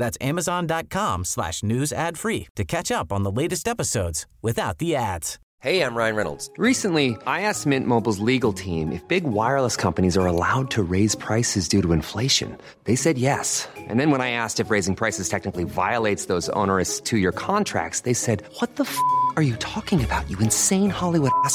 That's amazon.com slash news ad free to catch up on the latest episodes without the ads. Hey, I'm Ryan Reynolds. Recently, I asked Mint Mobile's legal team if big wireless companies are allowed to raise prices due to inflation. They said yes. And then when I asked if raising prices technically violates those onerous two-year contracts, they said, what the f*** are you talking about, you insane Hollywood ass?"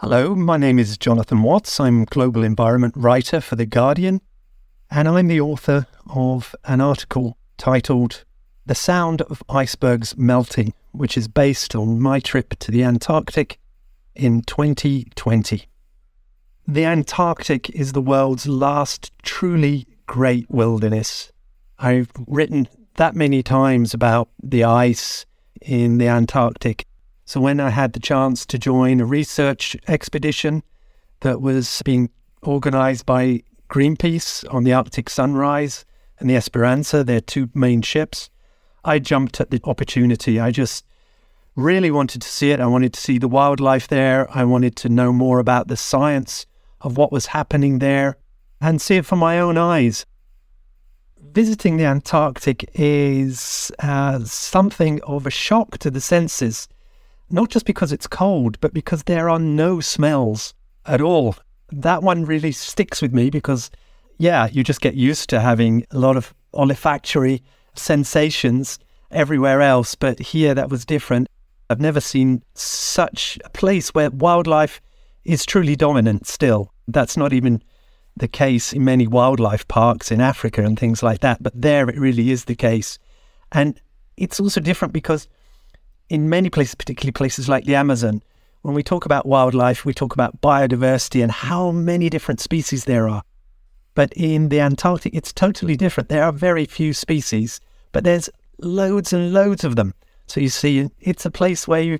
Hello, my name is Jonathan Watts. I'm global environment writer for The Guardian, and I'm the author of an article titled The Sound of Icebergs Melting, which is based on my trip to the Antarctic in 2020. The Antarctic is the world's last truly great wilderness. I've written that many times about the ice in the Antarctic so when I had the chance to join a research expedition that was being organized by Greenpeace on the Arctic Sunrise and the Esperanza, their two main ships, I jumped at the opportunity. I just really wanted to see it. I wanted to see the wildlife there. I wanted to know more about the science of what was happening there and see it from my own eyes. Visiting the Antarctic is uh, something of a shock to the senses not just because it's cold, but because there are no smells at all. That one really sticks with me because, yeah, you just get used to having a lot of olfactory sensations everywhere else. But here that was different. I've never seen such a place where wildlife is truly dominant still. That's not even the case in many wildlife parks in Africa and things like that. But there it really is the case. And it's also different because in many places, particularly places like the Amazon, when we talk about wildlife, we talk about biodiversity and how many different species there are. But in the Antarctic, it's totally different. There are very few species, but there's loads and loads of them. So you see, it's a place where you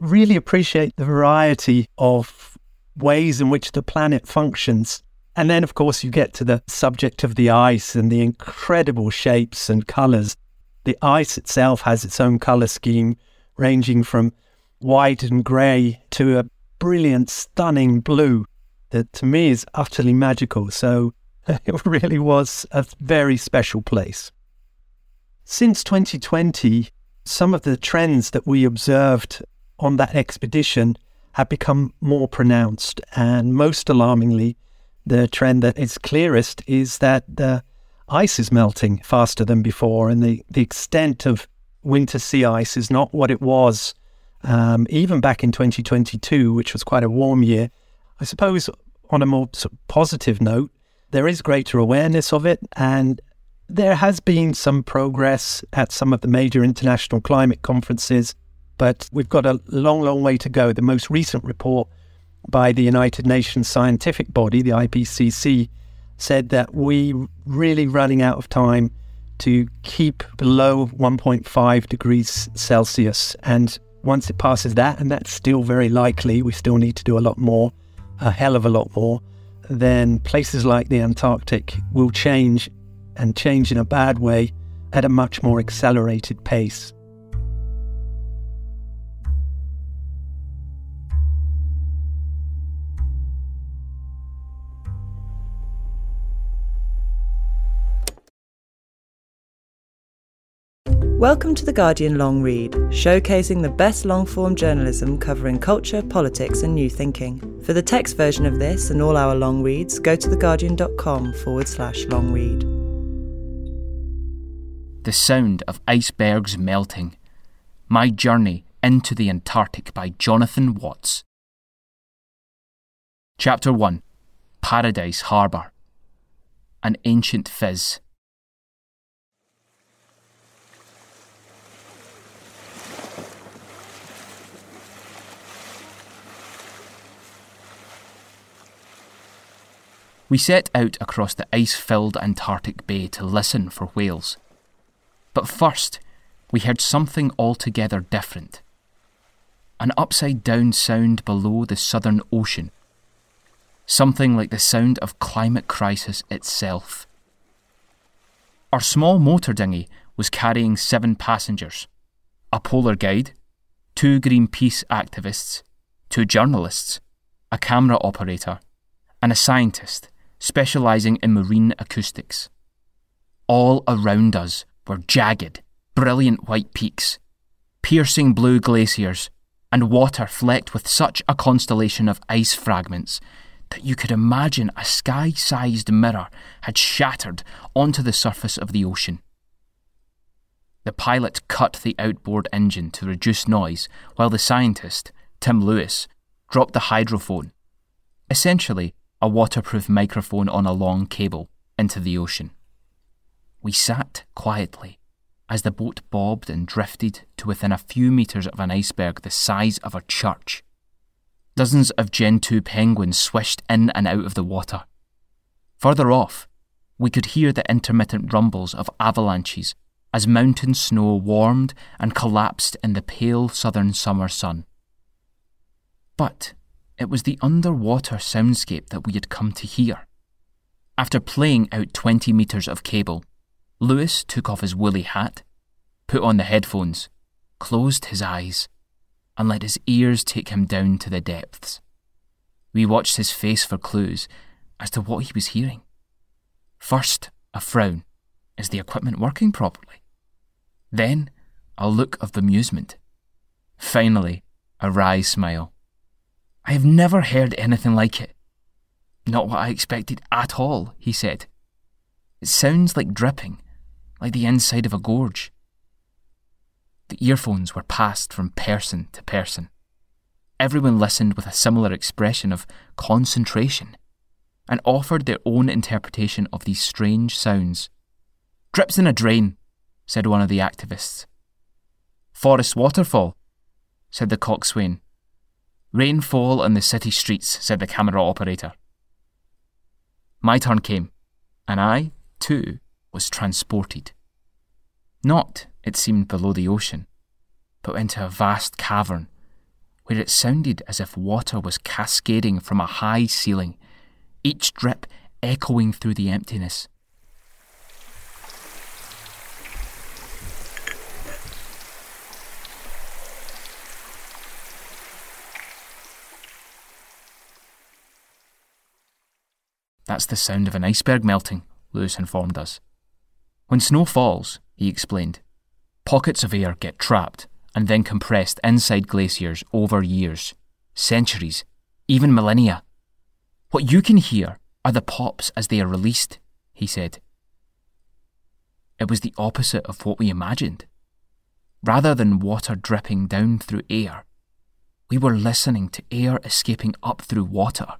really appreciate the variety of ways in which the planet functions. And then, of course, you get to the subject of the ice and the incredible shapes and colors. The ice itself has its own color scheme, ranging from white and grey to a brilliant, stunning blue that to me is utterly magical. So it really was a very special place. Since 2020, some of the trends that we observed on that expedition have become more pronounced. And most alarmingly, the trend that is clearest is that the ice is melting faster than before, and the, the extent of winter sea ice is not what it was um, even back in 2022, which was quite a warm year. I suppose on a more sort of positive note, there is greater awareness of it, and there has been some progress at some of the major international climate conferences, but we've got a long, long way to go. The most recent report by the United Nations scientific body, the IPCC, said that we really running out of time to keep below 1.5 degrees Celsius. And once it passes that, and that's still very likely, we still need to do a lot more, a hell of a lot more, then places like the Antarctic will change and change in a bad way at a much more accelerated pace. Welcome to The Guardian Long Read, showcasing the best long form journalism covering culture, politics, and new thinking. For the text version of this and all our long reads, go to theguardian.com forward slash long read. The Sound of Icebergs Melting My Journey into the Antarctic by Jonathan Watts. Chapter 1 Paradise Harbour An Ancient Fizz. We set out across the ice filled Antarctic Bay to listen for whales. But first, we heard something altogether different an upside down sound below the Southern Ocean. Something like the sound of climate crisis itself. Our small motor dinghy was carrying seven passengers a polar guide, two Greenpeace activists, two journalists, a camera operator, and a scientist specialising in marine acoustics. All around us were jagged, brilliant white peaks, piercing blue glaciers, and water flecked with such a constellation of ice fragments that you could imagine a sky sized mirror had shattered onto the surface of the ocean. The pilot cut the outboard engine to reduce noise while the scientist, Tim Lewis, dropped the hydrophone, essentially a waterproof microphone on a long cable, into the ocean. We sat quietly as the boat bobbed and drifted to within a few metres of an iceberg the size of a church. Dozens of Gentoo penguins swished in and out of the water. Further off, we could hear the intermittent rumbles of avalanches as mountain snow warmed and collapsed in the pale southern summer sun. But it was the underwater soundscape that we had come to hear. After playing out 20 metres of cable, Lewis took off his woolly hat, put on the headphones, closed his eyes, and let his ears take him down to the depths. We watched his face for clues as to what he was hearing. First, a frown. Is the equipment working properly? Then, a look of bemusement. Finally, a wry smile. I have never heard anything like it. Not what I expected at all, he said. It sounds like dripping, like the inside of a gorge. The earphones were passed from person to person. Everyone listened with a similar expression of concentration and offered their own interpretation of these strange sounds. Drips in a drain, said one of the activists. Forest waterfall, said the coxswain. Rainfall on the city streets, said the camera operator. My turn came, and I, too, was transported. Not, it seemed, below the ocean, but into a vast cavern where it sounded as if water was cascading from a high ceiling, each drip echoing through the emptiness. That's the sound of an iceberg melting, Lewis informed us. When snow falls, he explained, pockets of air get trapped and then compressed inside glaciers over years, centuries, even millennia. What you can hear are the pops as they are released, he said. It was the opposite of what we imagined. Rather than water dripping down through air, we were listening to air escaping up through water.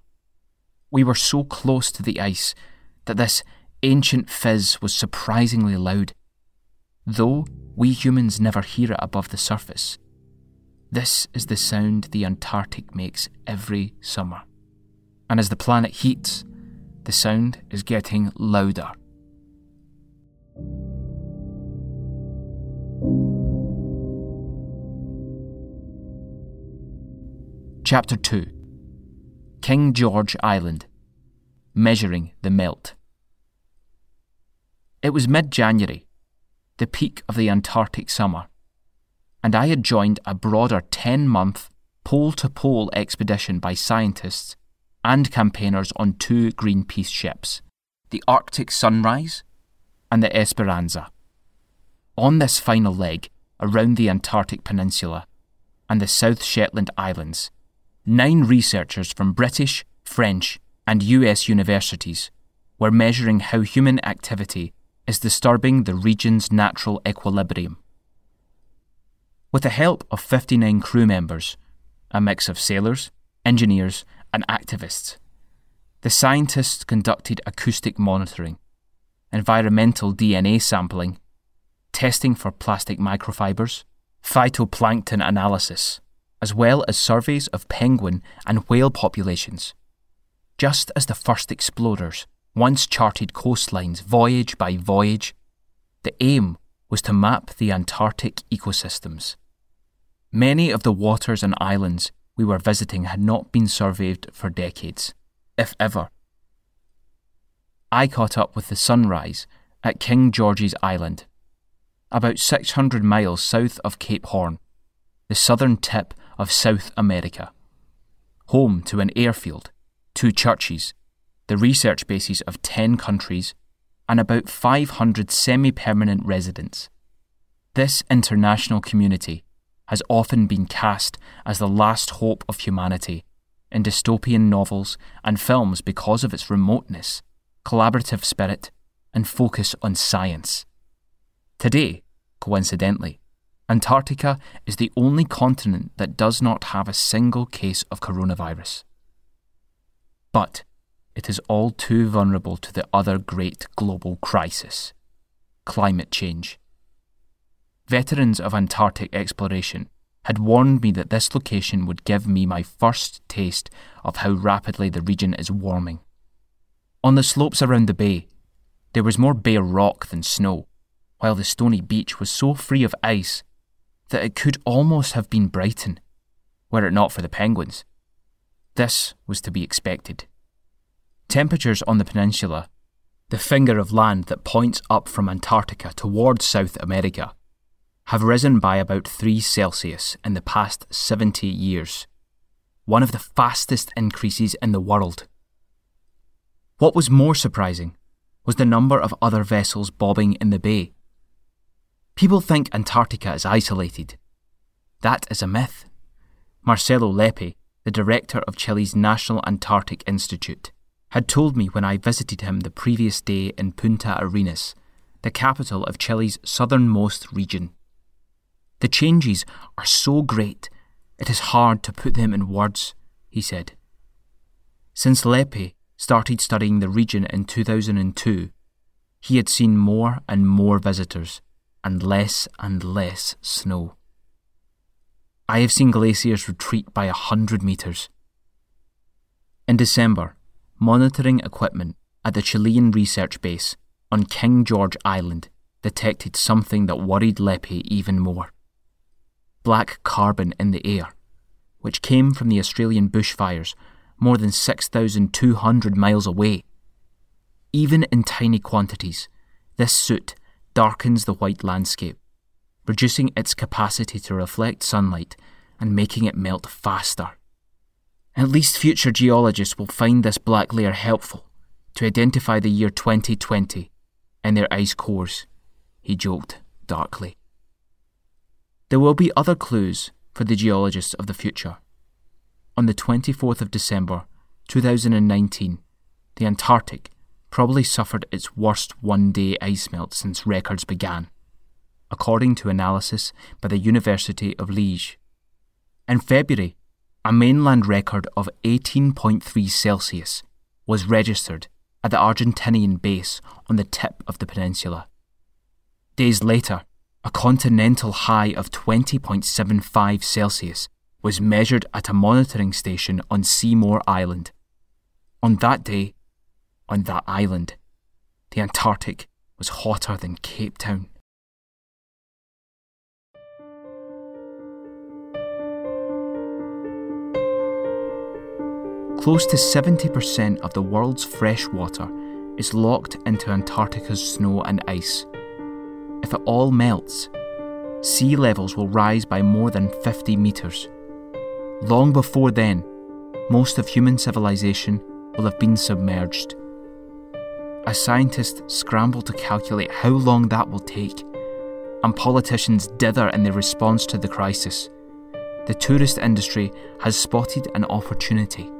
We were so close to the ice that this ancient fizz was surprisingly loud, though we humans never hear it above the surface. This is the sound the Antarctic makes every summer. And as the planet heats, the sound is getting louder. Chapter 2 King George Island Measuring the Melt. It was mid January, the peak of the Antarctic summer, and I had joined a broader 10 month pole to pole expedition by scientists and campaigners on two Greenpeace ships the Arctic Sunrise and the Esperanza. On this final leg, around the Antarctic Peninsula and the South Shetland Islands, nine researchers from British, French, and US universities were measuring how human activity is disturbing the region's natural equilibrium. With the help of 59 crew members, a mix of sailors, engineers, and activists, the scientists conducted acoustic monitoring, environmental DNA sampling, testing for plastic microfibers, phytoplankton analysis, as well as surveys of penguin and whale populations. Just as the first explorers once charted coastlines voyage by voyage, the aim was to map the Antarctic ecosystems. Many of the waters and islands we were visiting had not been surveyed for decades if ever. I caught up with the sunrise at King George's Island, about 600 miles south of Cape Horn, the southern tip of South America. Home to an airfield, two churches, the research bases of 10 countries, and about 500 semi permanent residents. This international community has often been cast as the last hope of humanity in dystopian novels and films because of its remoteness, collaborative spirit, and focus on science. Today, coincidentally, Antarctica is the only continent that does not have a single case of coronavirus. But it is all too vulnerable to the other great global crisis climate change. Veterans of Antarctic exploration had warned me that this location would give me my first taste of how rapidly the region is warming. On the slopes around the bay, there was more bare rock than snow, while the stony beach was so free of ice that it could almost have been Brighton, were it not for the penguins. This was to be expected. Temperatures on the peninsula, the finger of land that points up from Antarctica towards South America, have risen by about 3 Celsius in the past 70 years, one of the fastest increases in the world. What was more surprising was the number of other vessels bobbing in the bay. People think Antarctica is isolated. That is a myth. Marcelo Leppe, the director of Chile's National Antarctic Institute, had told me when I visited him the previous day in Punta Arenas, the capital of Chile's southernmost region. The changes are so great, it is hard to put them in words, he said. Since Leppe started studying the region in 2002, he had seen more and more visitors and less and less snow. I have seen glaciers retreat by a hundred metres. In December, monitoring equipment at the Chilean research base on King George Island detected something that worried Leppe even more black carbon in the air, which came from the Australian bushfires more than 6,200 miles away. Even in tiny quantities, this soot darkens the white landscape, reducing its capacity to reflect sunlight and making it melt faster. At least future geologists will find this black layer helpful to identify the year 2020 in their ice cores, he joked darkly. There will be other clues for the geologists of the future. On the 24th of December 2019, the Antarctic probably suffered its worst one day ice melt since records began, according to analysis by the University of Liège. In February, a mainland record of 18.3 Celsius was registered at the Argentinian base on the tip of the peninsula. Days later, a continental high of 20.75 Celsius was measured at a monitoring station on Seymour Island. On that day, on that island, the Antarctic was hotter than Cape Town. Close to 70% of the world's fresh water is locked into Antarctica's snow and ice if it all melts, sea levels will rise by more than 50 metres. Long before then, most of human civilization will have been submerged. As scientists scramble to calculate how long that will take, and politicians dither in their response to the crisis, the tourist industry has spotted an opportunity,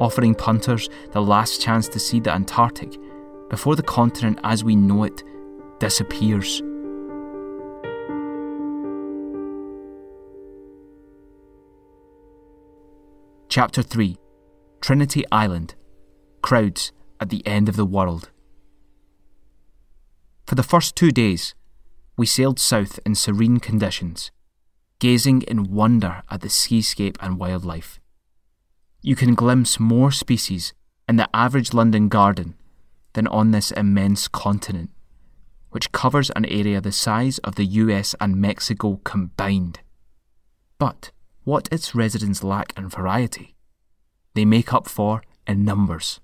offering punters the last chance to see the Antarctic before the continent as we know it disappears. Chapter 3 Trinity Island. Crowds at the End of the World. For the first two days, we sailed south in serene conditions, gazing in wonder at the seascape and wildlife. You can glimpse more species in the average London garden than on this immense continent, which covers an area the size of the US and Mexico combined. But what its residents lack in variety, they make up for in numbers.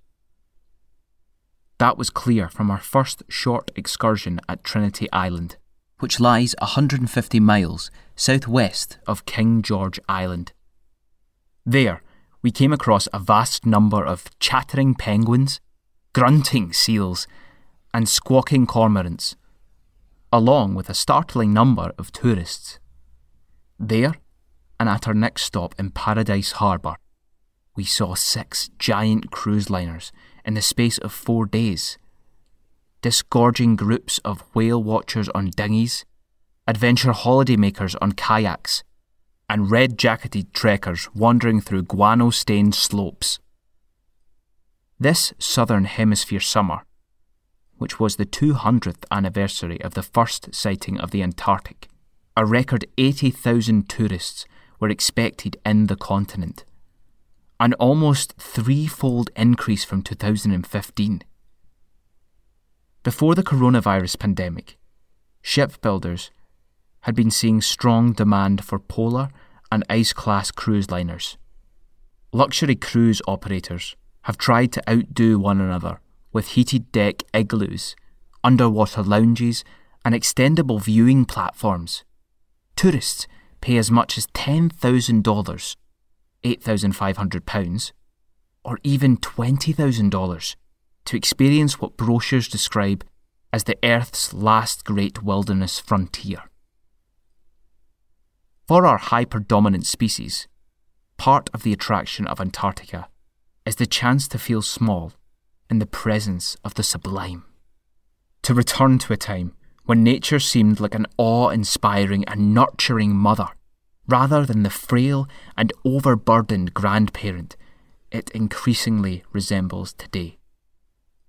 That was clear from our first short excursion at Trinity Island, which lies 150 miles southwest of King George Island. There, we came across a vast number of chattering penguins, grunting seals, and squawking cormorants, along with a startling number of tourists. There, and at our next stop in Paradise Harbour, we saw six giant cruise liners in the space of four days, disgorging groups of whale watchers on dinghies, adventure holidaymakers on kayaks, and red jacketed trekkers wandering through guano stained slopes. This Southern Hemisphere summer, which was the 200th anniversary of the first sighting of the Antarctic, a record 80,000 tourists were expected in the continent, an almost threefold increase from 2015. Before the coronavirus pandemic, shipbuilders had been seeing strong demand for polar and ice class cruise liners. Luxury cruise operators have tried to outdo one another with heated deck igloos, underwater lounges, and extendable viewing platforms. Tourists pay as much as $10,000, £8,500, or even $20,000 to experience what brochures describe as the Earth's last great wilderness frontier. For our hyper dominant species, part of the attraction of Antarctica is the chance to feel small in the presence of the sublime. To return to a time when nature seemed like an awe inspiring and nurturing mother, rather than the frail and overburdened grandparent it increasingly resembles today.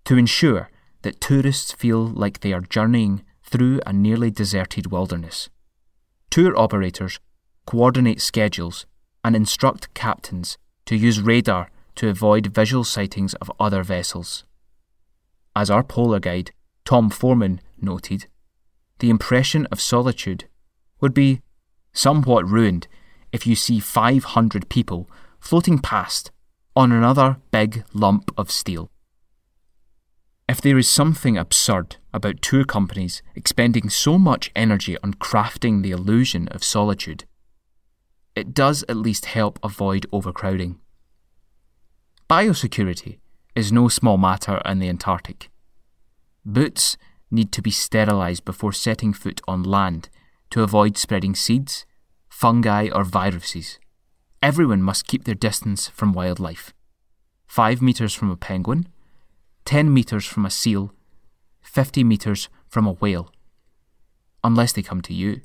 To ensure that tourists feel like they are journeying through a nearly deserted wilderness, tour operators coordinate schedules, and instruct captains to use radar to avoid visual sightings of other vessels. As our polar guide, Tom Foreman, noted, the impression of solitude would be somewhat ruined if you see 500 people floating past on another big lump of steel. If there is something absurd about tour companies expending so much energy on crafting the illusion of solitude, it does at least help avoid overcrowding. Biosecurity is no small matter in the Antarctic. Boots need to be sterilised before setting foot on land to avoid spreading seeds, fungi, or viruses. Everyone must keep their distance from wildlife 5 metres from a penguin, 10 metres from a seal, 50 metres from a whale, unless they come to you,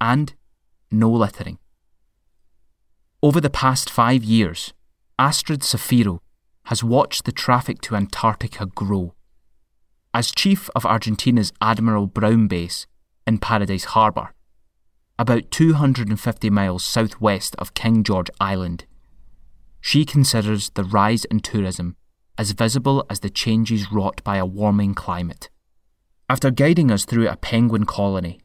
and no littering. Over the past five years, Astrid Safiro has watched the traffic to Antarctica grow. As chief of Argentina's Admiral Brown base in Paradise Harbour, about 250 miles southwest of King George Island, she considers the rise in tourism as visible as the changes wrought by a warming climate. After guiding us through a penguin colony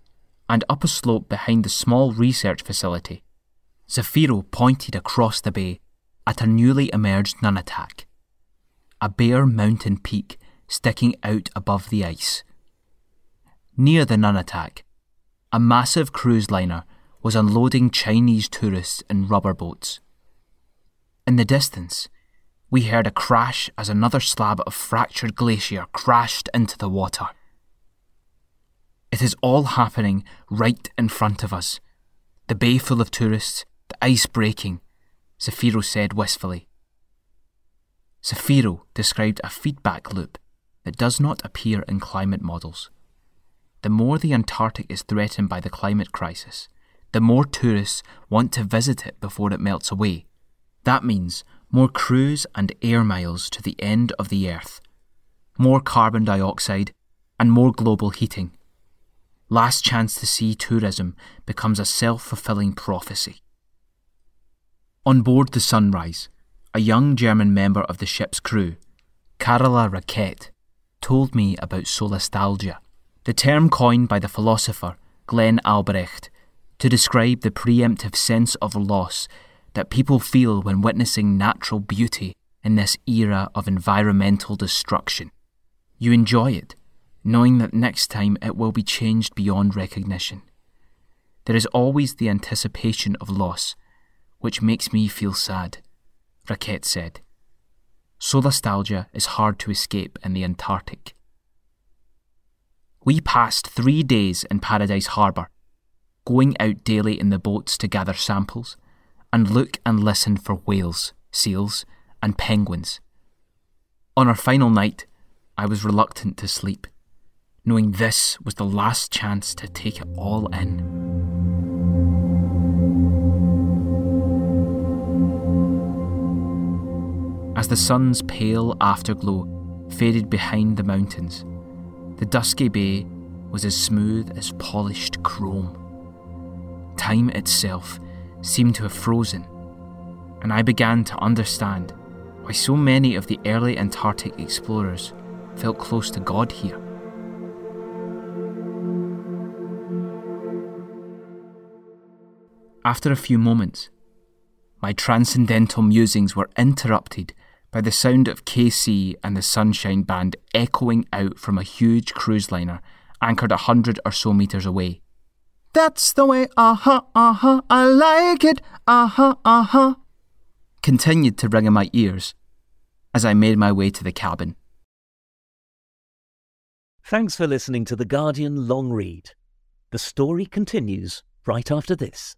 and up a slope behind the small research facility, Safiro pointed across the bay at a newly emerged nunatak, a bare mountain peak sticking out above the ice. Near the nunatak, a massive cruise liner was unloading Chinese tourists in rubber boats. In the distance, we heard a crash as another slab of fractured glacier crashed into the water. It is all happening right in front of us. The bay full of tourists, the ice breaking, Safiro said wistfully. Safiro described a feedback loop that does not appear in climate models. The more the Antarctic is threatened by the climate crisis, the more tourists want to visit it before it melts away. That means more cruise and air miles to the end of the Earth, more carbon dioxide, and more global heating. Last chance to see tourism becomes a self fulfilling prophecy. On board the Sunrise, a young German member of the ship's crew, Carola Rackete, told me about solastalgia, the term coined by the philosopher Glenn Albrecht to describe the preemptive sense of loss that people feel when witnessing natural beauty in this era of environmental destruction. You enjoy it, knowing that next time it will be changed beyond recognition. There is always the anticipation of loss, which makes me feel sad, Rackete said. Solastalgia is hard to escape in the Antarctic. We passed three days in Paradise Harbour, going out daily in the boats to gather samples and look and listen for whales, seals, and penguins. On our final night, I was reluctant to sleep, knowing this was the last chance to take it all in. As the sun's pale afterglow faded behind the mountains, the dusky bay was as smooth as polished chrome. Time itself seemed to have frozen, and I began to understand why so many of the early Antarctic explorers felt close to God here. After a few moments, my transcendental musings were interrupted by the sound of KC and the Sunshine Band echoing out from a huge cruise liner anchored a hundred or so metres away. That's the way, uh huh, uh huh, I like it, uh huh, uh huh, continued to ring in my ears as I made my way to the cabin. Thanks for listening to The Guardian Long Read. The story continues right after this.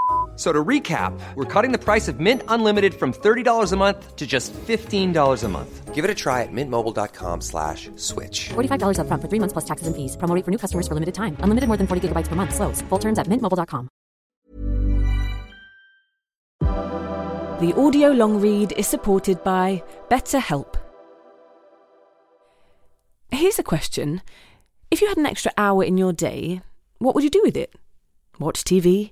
F- So to recap, we're cutting the price of Mint Unlimited from $30 a month to just $15 a month. Give it a try at mintmobile.com slash switch. $45 upfront for three months plus taxes and fees. Promo rate for new customers for limited time. Unlimited more than 40 gigabytes per month. Slows. Full terms at mintmobile.com. The audio long read is supported by BetterHelp. Here's a question. If you had an extra hour in your day, what would you do with it? Watch TV?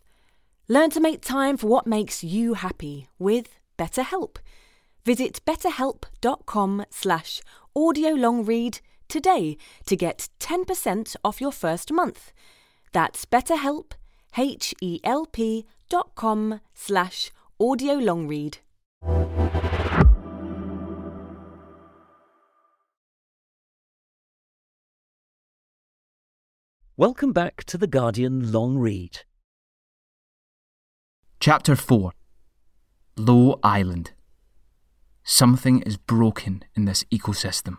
Learn to make time for what makes you happy with BetterHelp. Visit betterhelp.com slash audiolongread today to get 10% off your first month. That's betterhelp, H-E-L-P dot com slash audiolongread. Welcome back to The Guardian Long Read. Chapter 4 Low Island. Something is broken in this ecosystem.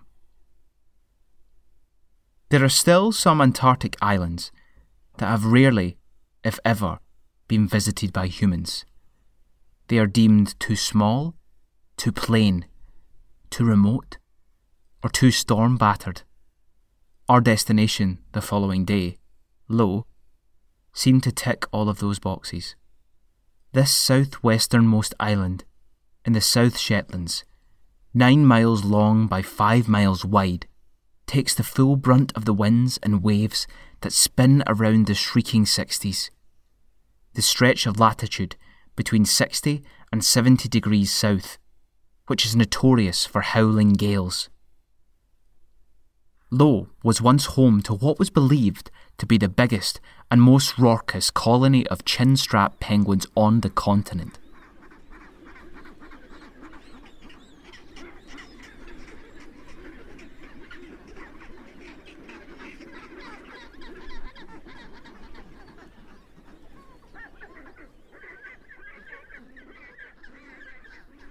There are still some Antarctic islands that have rarely, if ever, been visited by humans. They are deemed too small, too plain, too remote, or too storm battered. Our destination the following day, Low, seemed to tick all of those boxes. This southwesternmost island in the South Shetlands, nine miles long by five miles wide, takes the full brunt of the winds and waves that spin around the shrieking 60s. The stretch of latitude between 60 and 70 degrees south, which is notorious for howling gales. Low was once home to what was believed to be the biggest and most raucous colony of chinstrap penguins on the continent.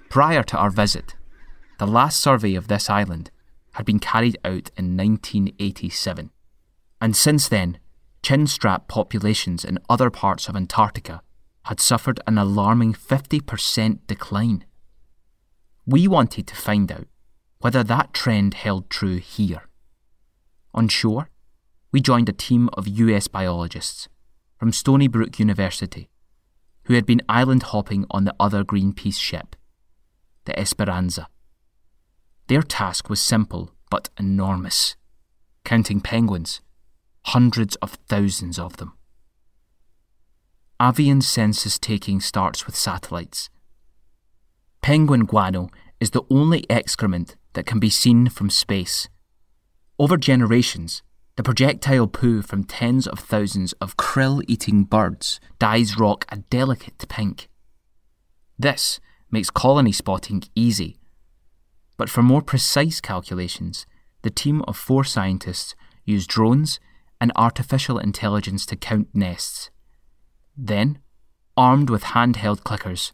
Prior to our visit, the last survey of this island had been carried out in 1987, and since then, chinstrap populations in other parts of Antarctica had suffered an alarming 50% decline. We wanted to find out whether that trend held true here. On shore, we joined a team of US biologists from Stony Brook University who had been island hopping on the other Greenpeace ship the Esperanza. Their task was simple but enormous counting penguins, hundreds of thousands of them. Avian census taking starts with satellites. Penguin guano is the only excrement that can be seen from space. Over generations, the projectile poo from tens of thousands of krill eating birds dyes rock a delicate pink. This makes colony spotting easy. But for more precise calculations, the team of four scientists use drones and artificial intelligence to count nests. Then, armed with handheld clickers,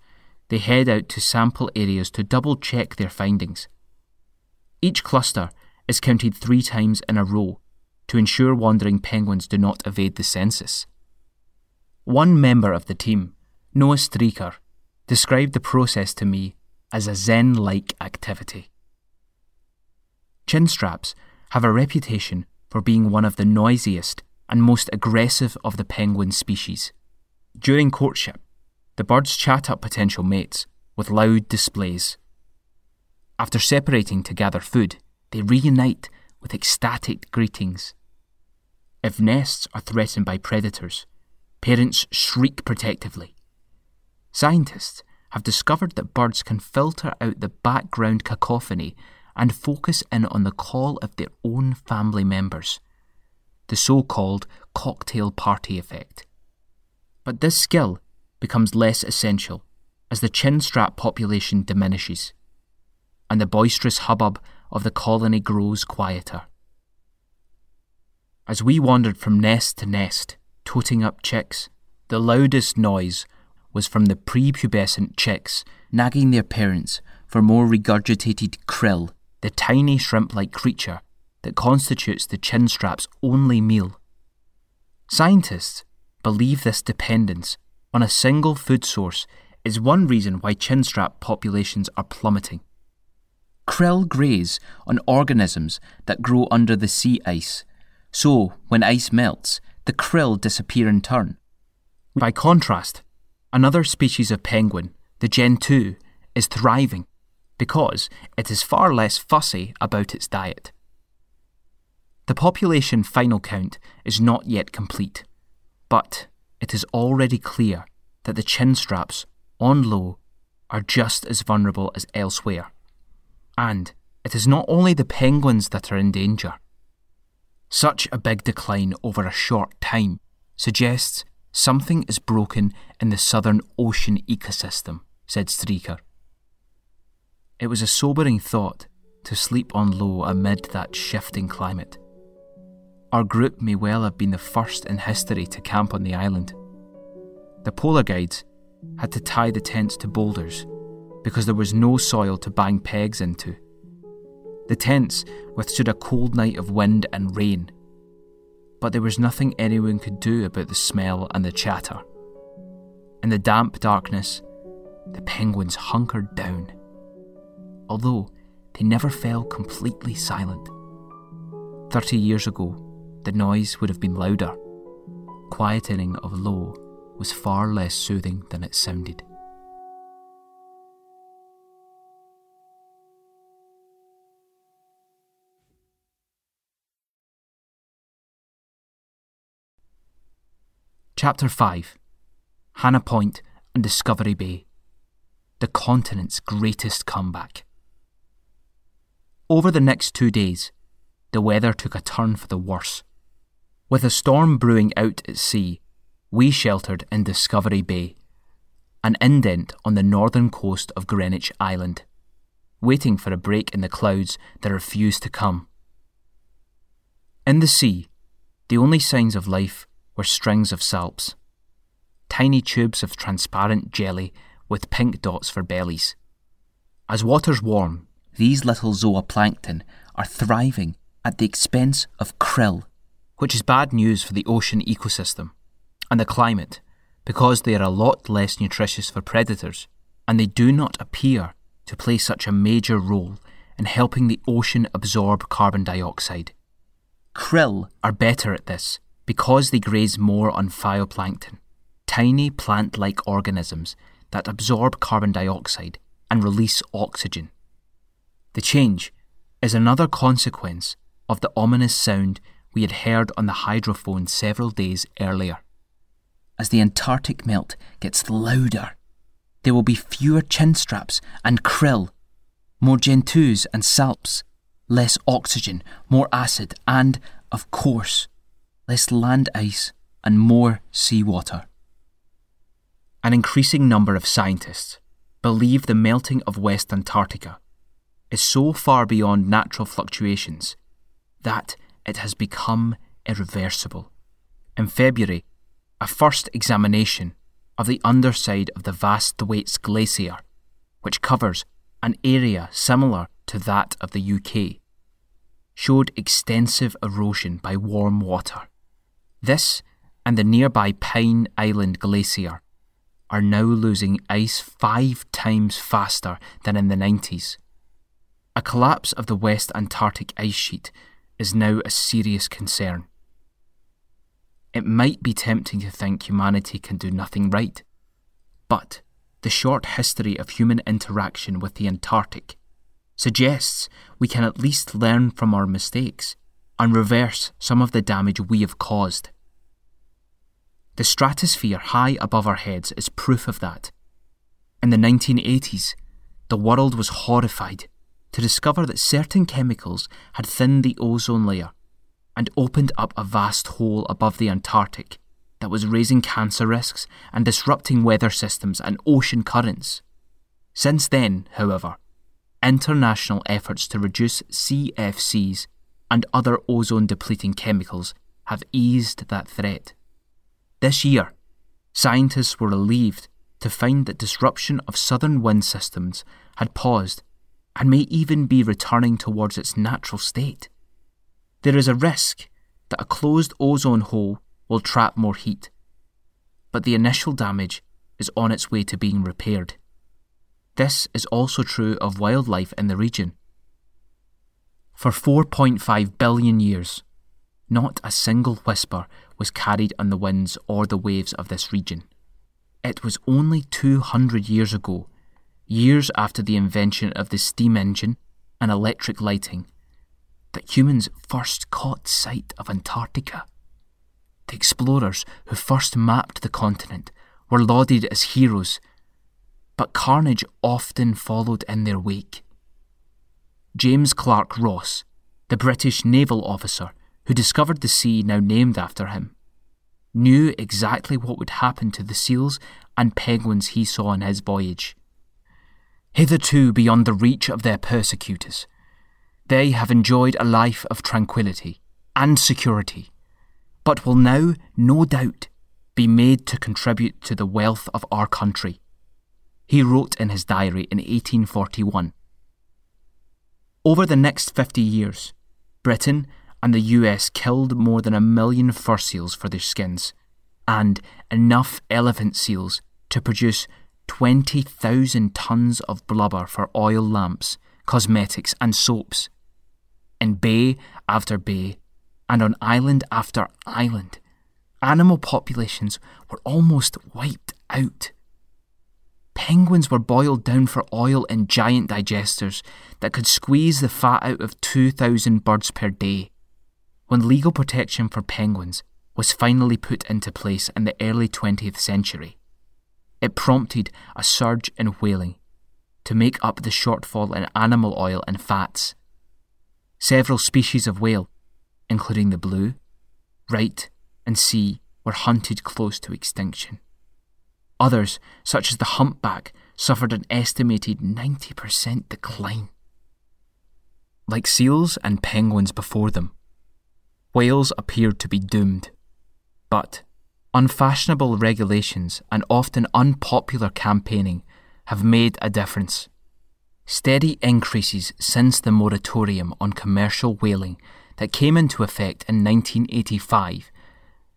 they head out to sample areas to double check their findings. Each cluster is counted three times in a row to ensure wandering penguins do not evade the census. One member of the team, Noah Strycker, described the process to me as a Zen like activity. Chinstraps have a reputation for being one of the noisiest and most aggressive of the penguin species. During courtship, the birds chat up potential mates with loud displays. After separating to gather food, they reunite with ecstatic greetings. If nests are threatened by predators, parents shriek protectively. Scientists have discovered that birds can filter out the background cacophony and focus in on the call of their own family members, the so called cocktail party effect. But this skill becomes less essential as the chinstrap population diminishes and the boisterous hubbub of the colony grows quieter. As we wandered from nest to nest, toting up chicks, the loudest noise was from the prepubescent chicks nagging their parents for more regurgitated krill, the tiny shrimp like creature that constitutes the chinstrap's only meal. Scientists believe this dependence on a single food source is one reason why chinstrap populations are plummeting. Krill graze on organisms that grow under the sea ice, so when ice melts, the krill disappear in turn. By contrast, Another species of penguin, the gentoo, is thriving because it is far less fussy about its diet. The population final count is not yet complete, but it is already clear that the chinstraps on Low are just as vulnerable as elsewhere. And it is not only the penguins that are in danger. Such a big decline over a short time suggests Something is broken in the Southern Ocean ecosystem, said Strycker. It was a sobering thought to sleep on Low amid that shifting climate. Our group may well have been the first in history to camp on the island. The polar guides had to tie the tents to boulders because there was no soil to bang pegs into. The tents withstood a cold night of wind and rain but there was nothing anyone could do about the smell and the chatter. In the damp darkness, the penguins hunkered down, although they never fell completely silent. Thirty years ago, the noise would have been louder. Quietening of Low was far less soothing than it sounded. Chapter 5 Hannah Point and Discovery Bay. The continent's greatest comeback. Over the next two days, the weather took a turn for the worse. With a storm brewing out at sea, we sheltered in Discovery Bay, an indent on the northern coast of Greenwich Island, waiting for a break in the clouds that refused to come. In the sea, the only signs of life were strings of salps, tiny tubes of transparent jelly with pink dots for bellies. As waters warm, these little zooplankton are thriving at the expense of krill, which is bad news for the ocean ecosystem and the climate because they are a lot less nutritious for predators and they do not appear to play such a major role in helping the ocean absorb carbon dioxide. Krill are better at this because they graze more on phytoplankton, tiny plant like organisms that absorb carbon dioxide and release oxygen. The change is another consequence of the ominous sound we had heard on the hydrophone several days earlier. As the Antarctic melt gets louder, there will be fewer chin straps and krill, more gentoos and salps, less oxygen, more acid, and, of course, less land ice and more seawater. An increasing number of scientists believe the melting of West Antarctica is so far beyond natural fluctuations that it has become irreversible. In February, a first examination of the underside of the vast Thwaites Glacier, which covers an area similar to that of the UK, showed extensive erosion by warm water. This and the nearby Pine Island Glacier are now losing ice five times faster than in the 90s. A collapse of the West Antarctic ice sheet is now a serious concern. It might be tempting to think humanity can do nothing right, but the short history of human interaction with the Antarctic suggests we can at least learn from our mistakes and reverse some of the damage we have caused. The stratosphere high above our heads is proof of that. In the 1980s, the world was horrified to discover that certain chemicals had thinned the ozone layer and opened up a vast hole above the Antarctic that was raising cancer risks and disrupting weather systems and ocean currents. Since then, however, international efforts to reduce CFCs and other ozone depleting chemicals have eased that threat. This year, scientists were relieved to find that disruption of southern wind systems had paused and may even be returning towards its natural state. There is a risk that a closed ozone hole will trap more heat, but the initial damage is on its way to being repaired. This is also true of wildlife in the region. For 4.5 billion years, not a single whisper was carried on the winds or the waves of this region. It was only 200 years ago years after the invention of the steam engine and electric lighting, that humans first caught sight of Antarctica. The explorers who first mapped the continent were lauded as heroes, but carnage often followed in their wake. James Clark Ross, the British naval officer who discovered the sea now named after him, knew exactly what would happen to the seals and penguins he saw on his voyage hitherto beyond the reach of their persecutors. They have enjoyed a life of tranquillity and security, but will now, no doubt, be made to contribute to the wealth of our country. He wrote in his diary in 1841. Over the next 50 years, Britain and the US killed more than a million fur seals for their skins, and enough elephant seals to produce 20,000 tonnes of blubber for oil lamps, cosmetics, and soaps. In bay after bay, and on island after island, animal populations were almost wiped out. Penguins were boiled down for oil in giant digesters that could squeeze the fat out of 2,000 birds per day. When legal protection for penguins was finally put into place in the early 20th century, it prompted a surge in whaling to make up the shortfall in animal oil and fats. Several species of whale, including the blue, right, and sea, were hunted close to extinction. Others, such as the humpback, suffered an estimated 90% decline. Like seals and penguins before them, whales appeared to be doomed. But unfashionable regulations and often unpopular campaigning have made a difference. Steady increases since the moratorium on commercial whaling that came into effect in 1985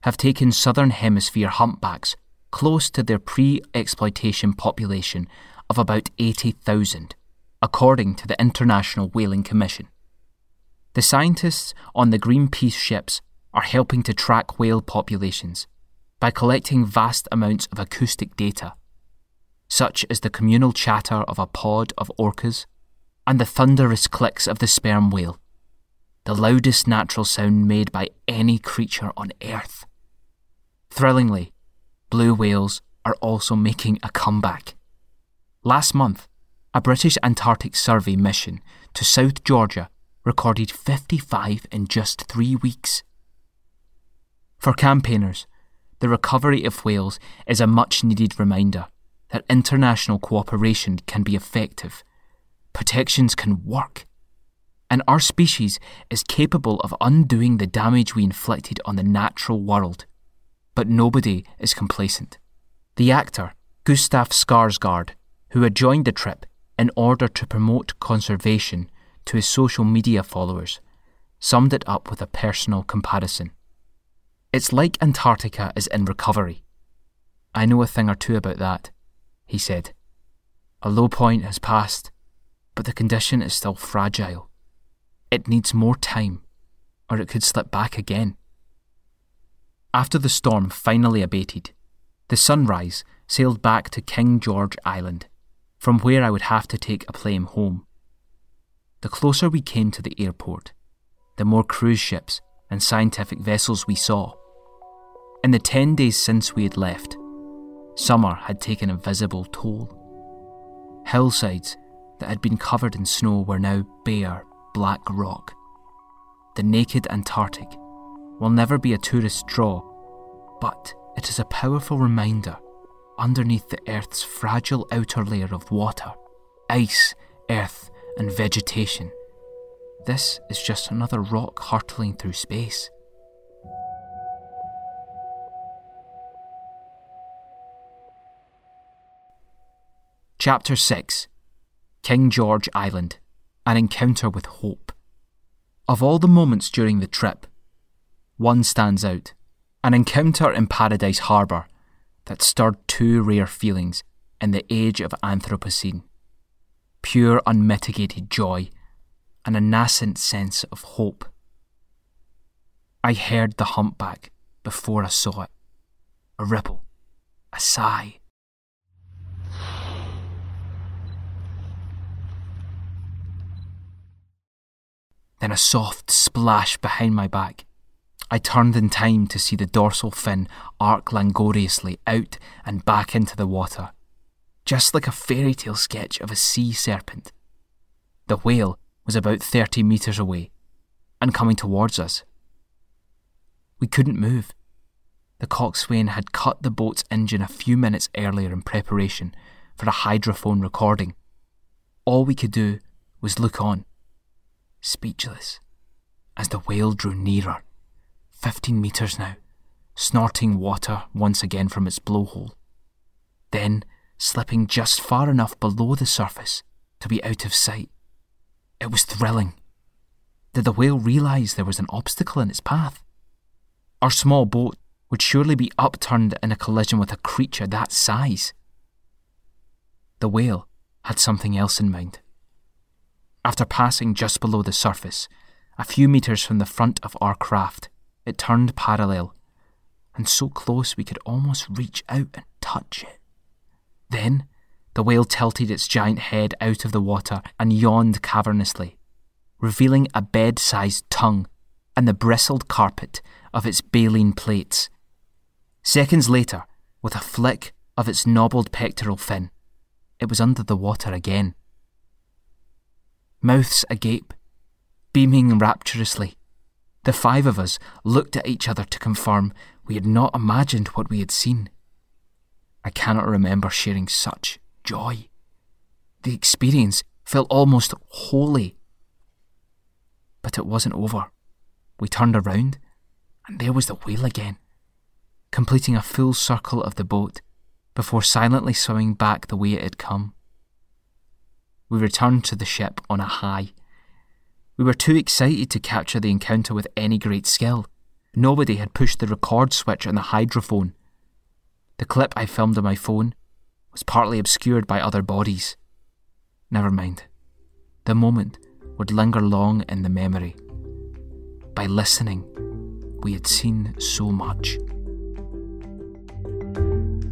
have taken Southern Hemisphere humpbacks close to their pre exploitation population of about 80,000, according to the International Whaling Commission. The scientists on the Greenpeace ships are helping to track whale populations by collecting vast amounts of acoustic data, such as the communal chatter of a pod of orcas and the thunderous clicks of the sperm whale, the loudest natural sound made by any creature on Earth. Thrillingly, blue whales are also making a comeback. Last month, a British Antarctic Survey mission to South Georgia recorded 55 in just three weeks. For campaigners, the recovery of whales is a much needed reminder that international cooperation can be effective, protections can work, and our species is capable of undoing the damage we inflicted on the natural world but nobody is complacent. The actor, Gustav Skarsgård, who had joined the trip in order to promote conservation to his social media followers, summed it up with a personal comparison. It's like Antarctica is in recovery. I know a thing or two about that, he said. A low point has passed, but the condition is still fragile. It needs more time, or it could slip back again. After the storm finally abated, the Sunrise sailed back to King George Island, from where I would have to take a plane home. The closer we came to the airport, the more cruise ships and scientific vessels we saw. In the ten days since we had left, summer had taken a visible toll. Hillsides that had been covered in snow were now bare, black rock. The naked Antarctic will never be a tourist draw, but it is a powerful reminder underneath the Earth's fragile outer layer of water, ice, earth, and vegetation. This is just another rock hurtling through space. Chapter 6 King George Island An Encounter with Hope. Of all the moments during the trip, one stands out an encounter in Paradise Harbour that stirred two rare feelings in the age of Anthropocene pure, unmitigated joy and a nascent sense of hope. I heard the humpback before I saw it a ripple, a sigh. Then a soft splash behind my back I turned in time to see the dorsal fin arc langoriously out and back into the water, just like a fairy tale sketch of a sea serpent. The whale was about 30 metres away and coming towards us. We couldn't move. The coxswain had cut the boat's engine a few minutes earlier in preparation for a hydrophone recording. All we could do was look on, speechless, as the whale drew nearer. 15 metres now, snorting water once again from its blowhole. Then slipping just far enough below the surface to be out of sight. It was thrilling. Did the whale realise there was an obstacle in its path? Our small boat would surely be upturned in a collision with a creature that size. The whale had something else in mind. After passing just below the surface, A few metres from the front of our craft, it turned parallel, and so close we could almost reach out and touch it. Then, the whale tilted its giant head out of the water and yawned cavernously, revealing a bed sized tongue and the bristled carpet of its baleen plates. Seconds later, with a flick of its knobbled pectoral fin, it was under the water again. Mouths agape, beaming rapturously, the five of us looked at each other to confirm we had not imagined what we had seen. I cannot remember sharing such joy. The experience felt almost holy. But it wasn't over. We turned around, and there was the whale again, completing a full circle of the boat before silently swimming back the way it had come. We returned to the ship on a high. We were too excited to capture the encounter with any great skill. Nobody had pushed the record switch on the hydrophone. The clip I filmed on my phone was partly obscured by other bodies. Never mind. The moment would linger long in the memory. By listening, we had seen so much.